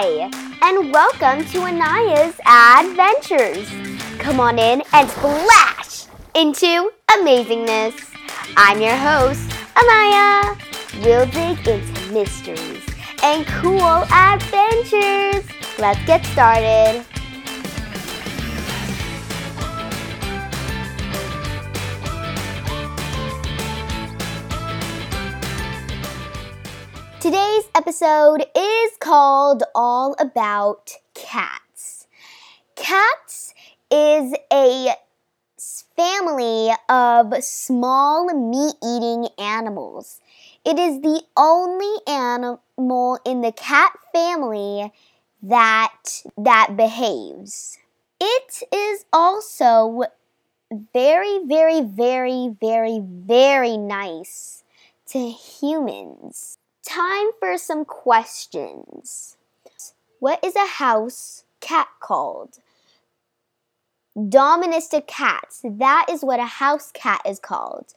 Hi, and welcome to Anaya's Adventures. Come on in and splash into amazingness. I'm your host, Anaya. We'll dig into mysteries and cool adventures. Let's get started. Today's episode is called All About Cats. Cats is a family of small meat eating animals. It is the only animal in the cat family that that behaves. It is also very very very very very nice to humans. Time for some questions. What is a house cat called? Dominista cats. That is what a house cat is called.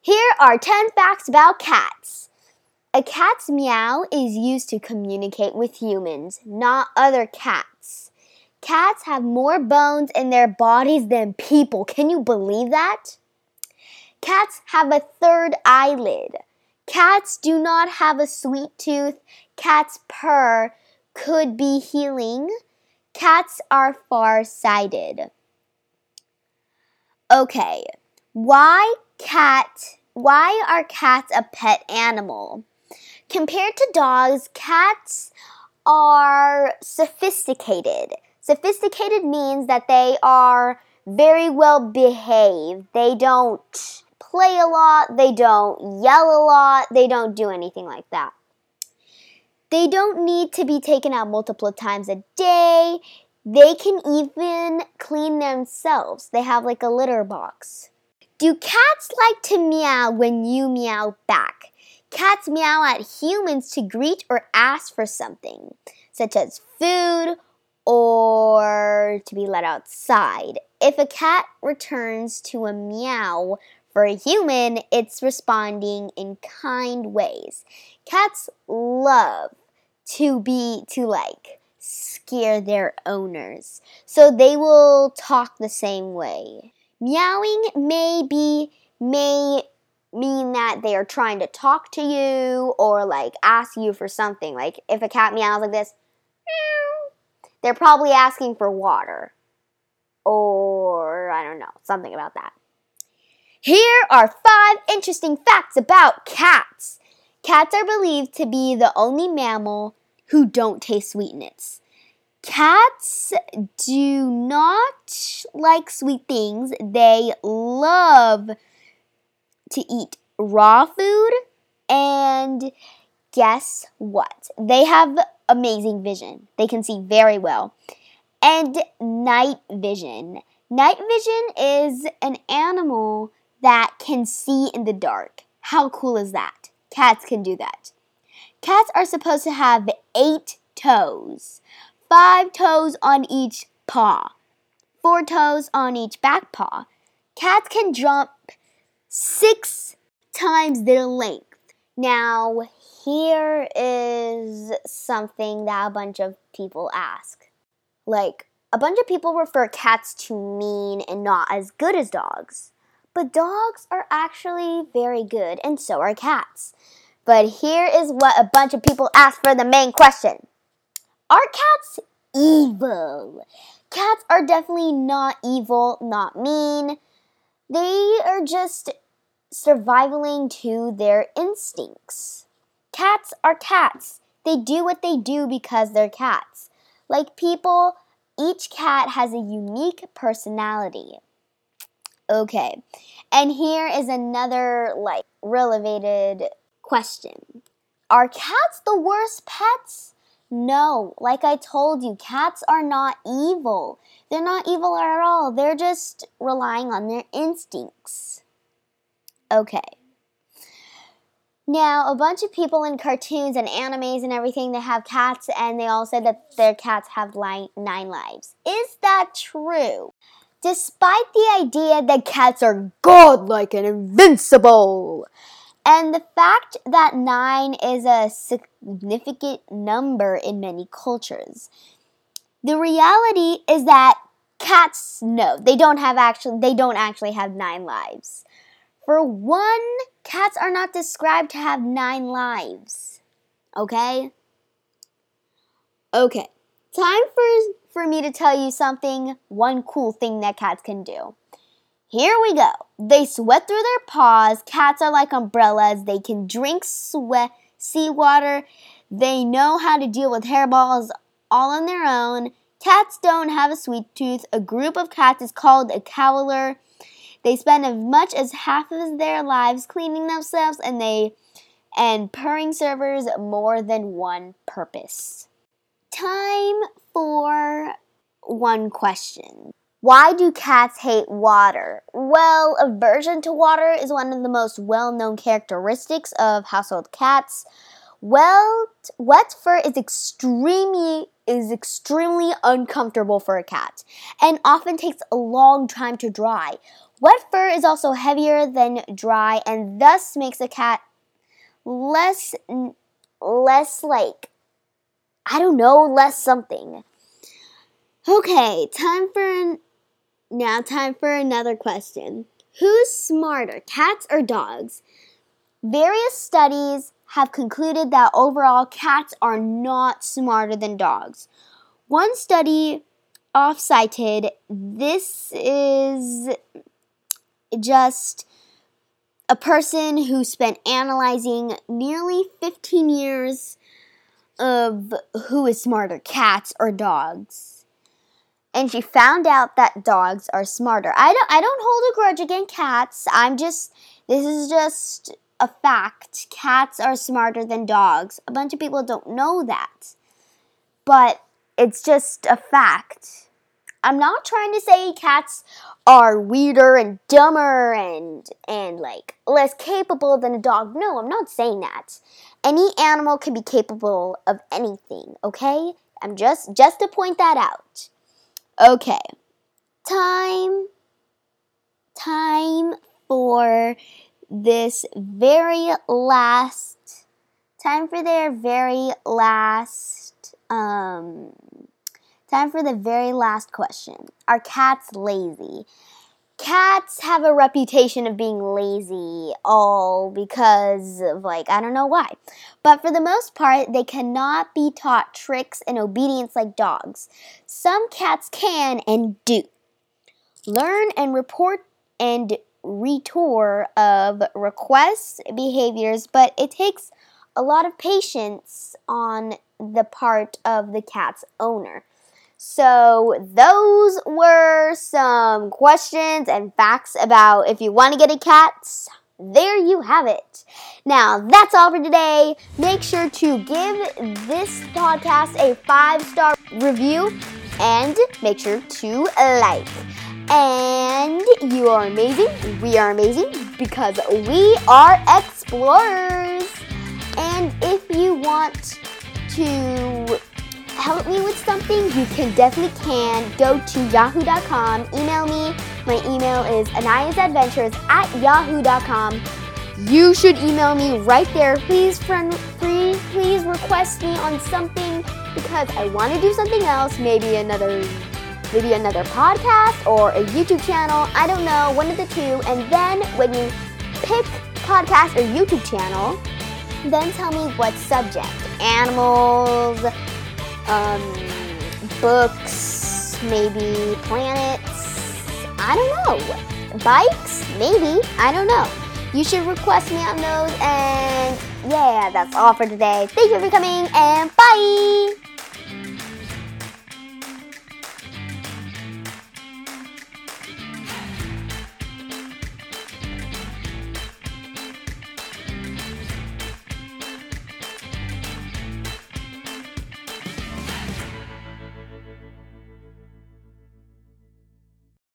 Here are 10 facts about cats. A cat's meow is used to communicate with humans, not other cats. Cats have more bones in their bodies than people. Can you believe that? Cats have a third eyelid. Cats do not have a sweet tooth. Cats purr could be healing. Cats are far-sighted. Okay, why cat? Why are cats a pet animal? Compared to dogs, cats are sophisticated. Sophisticated means that they are very well behaved. They don't play a lot, they don't yell a lot, they don't do anything like that. They don't need to be taken out multiple times a day. They can even clean themselves. They have like a litter box. Do cats like to meow when you meow back? Cats meow at humans to greet or ask for something, such as food or to be let outside. If a cat returns to a meow for a human, it's responding in kind ways. Cats love to be, to like, scare their owners. So they will talk the same way. Meowing may be, may mean that they are trying to talk to you or like ask you for something. Like if a cat meows like this, they're probably asking for water. Or I don't know, something about that. Here are five interesting facts about cats. Cats are believed to be the only mammal who don't taste sweetness. Cats do not like sweet things. They love to eat raw food. And guess what? They have amazing vision. They can see very well. And night vision. Night vision is an animal that can see in the dark. How cool is that? Cats can do that. Cats are supposed to have eight toes, five toes on each paw, four toes on each back paw. Cats can jump six times their length. Now, here is something that a bunch of people ask. Like, a bunch of people refer cats to mean and not as good as dogs. But dogs are actually very good, and so are cats. But here is what a bunch of people ask for the main question Are cats evil? Cats are definitely not evil, not mean. They are just surviving to their instincts. Cats are cats. They do what they do because they're cats. Like people, each cat has a unique personality. Okay. And here is another like relevated question. Are cats the worst pets? No, like I told you, cats are not evil. They're not evil at all. They're just relying on their instincts. Okay. Now, a bunch of people in cartoons and animes and everything, they have cats and they all said that their cats have nine lives. Is that true? Despite the idea that cats are godlike and invincible, And the fact that nine is a significant number in many cultures. The reality is that cats no, they don't have actually they don't actually have nine lives. For one, cats are not described to have nine lives. Okay? Okay. Time for for me to tell you something, one cool thing that cats can do. Here we go. They sweat through their paws. Cats are like umbrellas. They can drink sweat, seawater. They know how to deal with hairballs all on their own. Cats don't have a sweet tooth. A group of cats is called a clowder. They spend as much as half of their lives cleaning themselves and they and purring servers more than one purpose. Time for one question. Why do cats hate water? Well, aversion to water is one of the most well known characteristics of household cats. Well, wet fur is extremely is extremely uncomfortable for a cat and often takes a long time to dry. Wet fur is also heavier than dry and thus makes a cat less less like I don't know, less something. Okay, time for now time for another question. Who's smarter, cats or dogs? Various studies have concluded that overall cats are not smarter than dogs. One study off cited this is just a person who spent analyzing nearly 15 years of who is smarter, cats or dogs and she found out that dogs are smarter. I don't I don't hold a grudge against cats. I'm just this is just a fact. Cats are smarter than dogs. A bunch of people don't know that. But it's just a fact. I'm not trying to say cats are weirder and dumber and and like less capable than a dog. No, I'm not saying that. Any animal can be capable of anything, okay? I'm just just to point that out. Okay. Time time for this very last time for their very last um time for the very last question. Are cats lazy? cats have a reputation of being lazy all because of like I don't know why. But for the most part, they cannot be taught tricks and obedience like dogs. Some cats can and do. Learn and report and retour of requests, behaviors, but it takes a lot of patience on the part of the cat's owner. So, those were some questions and facts about if you want to get a cat. There you have it. Now, that's all for today. Make sure to give this podcast a five star review and make sure to like. And you are amazing. We are amazing because we are explorers. And if you want to help me with something, you can definitely can. Go to yahoo.com, email me. My email is anayasadventures at yahoo.com. You should email me right there. Please, friend, please, please request me on something because I want to do something else. Maybe another, maybe another podcast or a YouTube channel. I don't know, one of the two. And then when you pick podcast or YouTube channel, then tell me what subject. Animals, um, books, maybe planets. I don't know. Bikes? Maybe. I don't know. You should request me on those. And yeah, that's all for today. Thank you for coming and bye.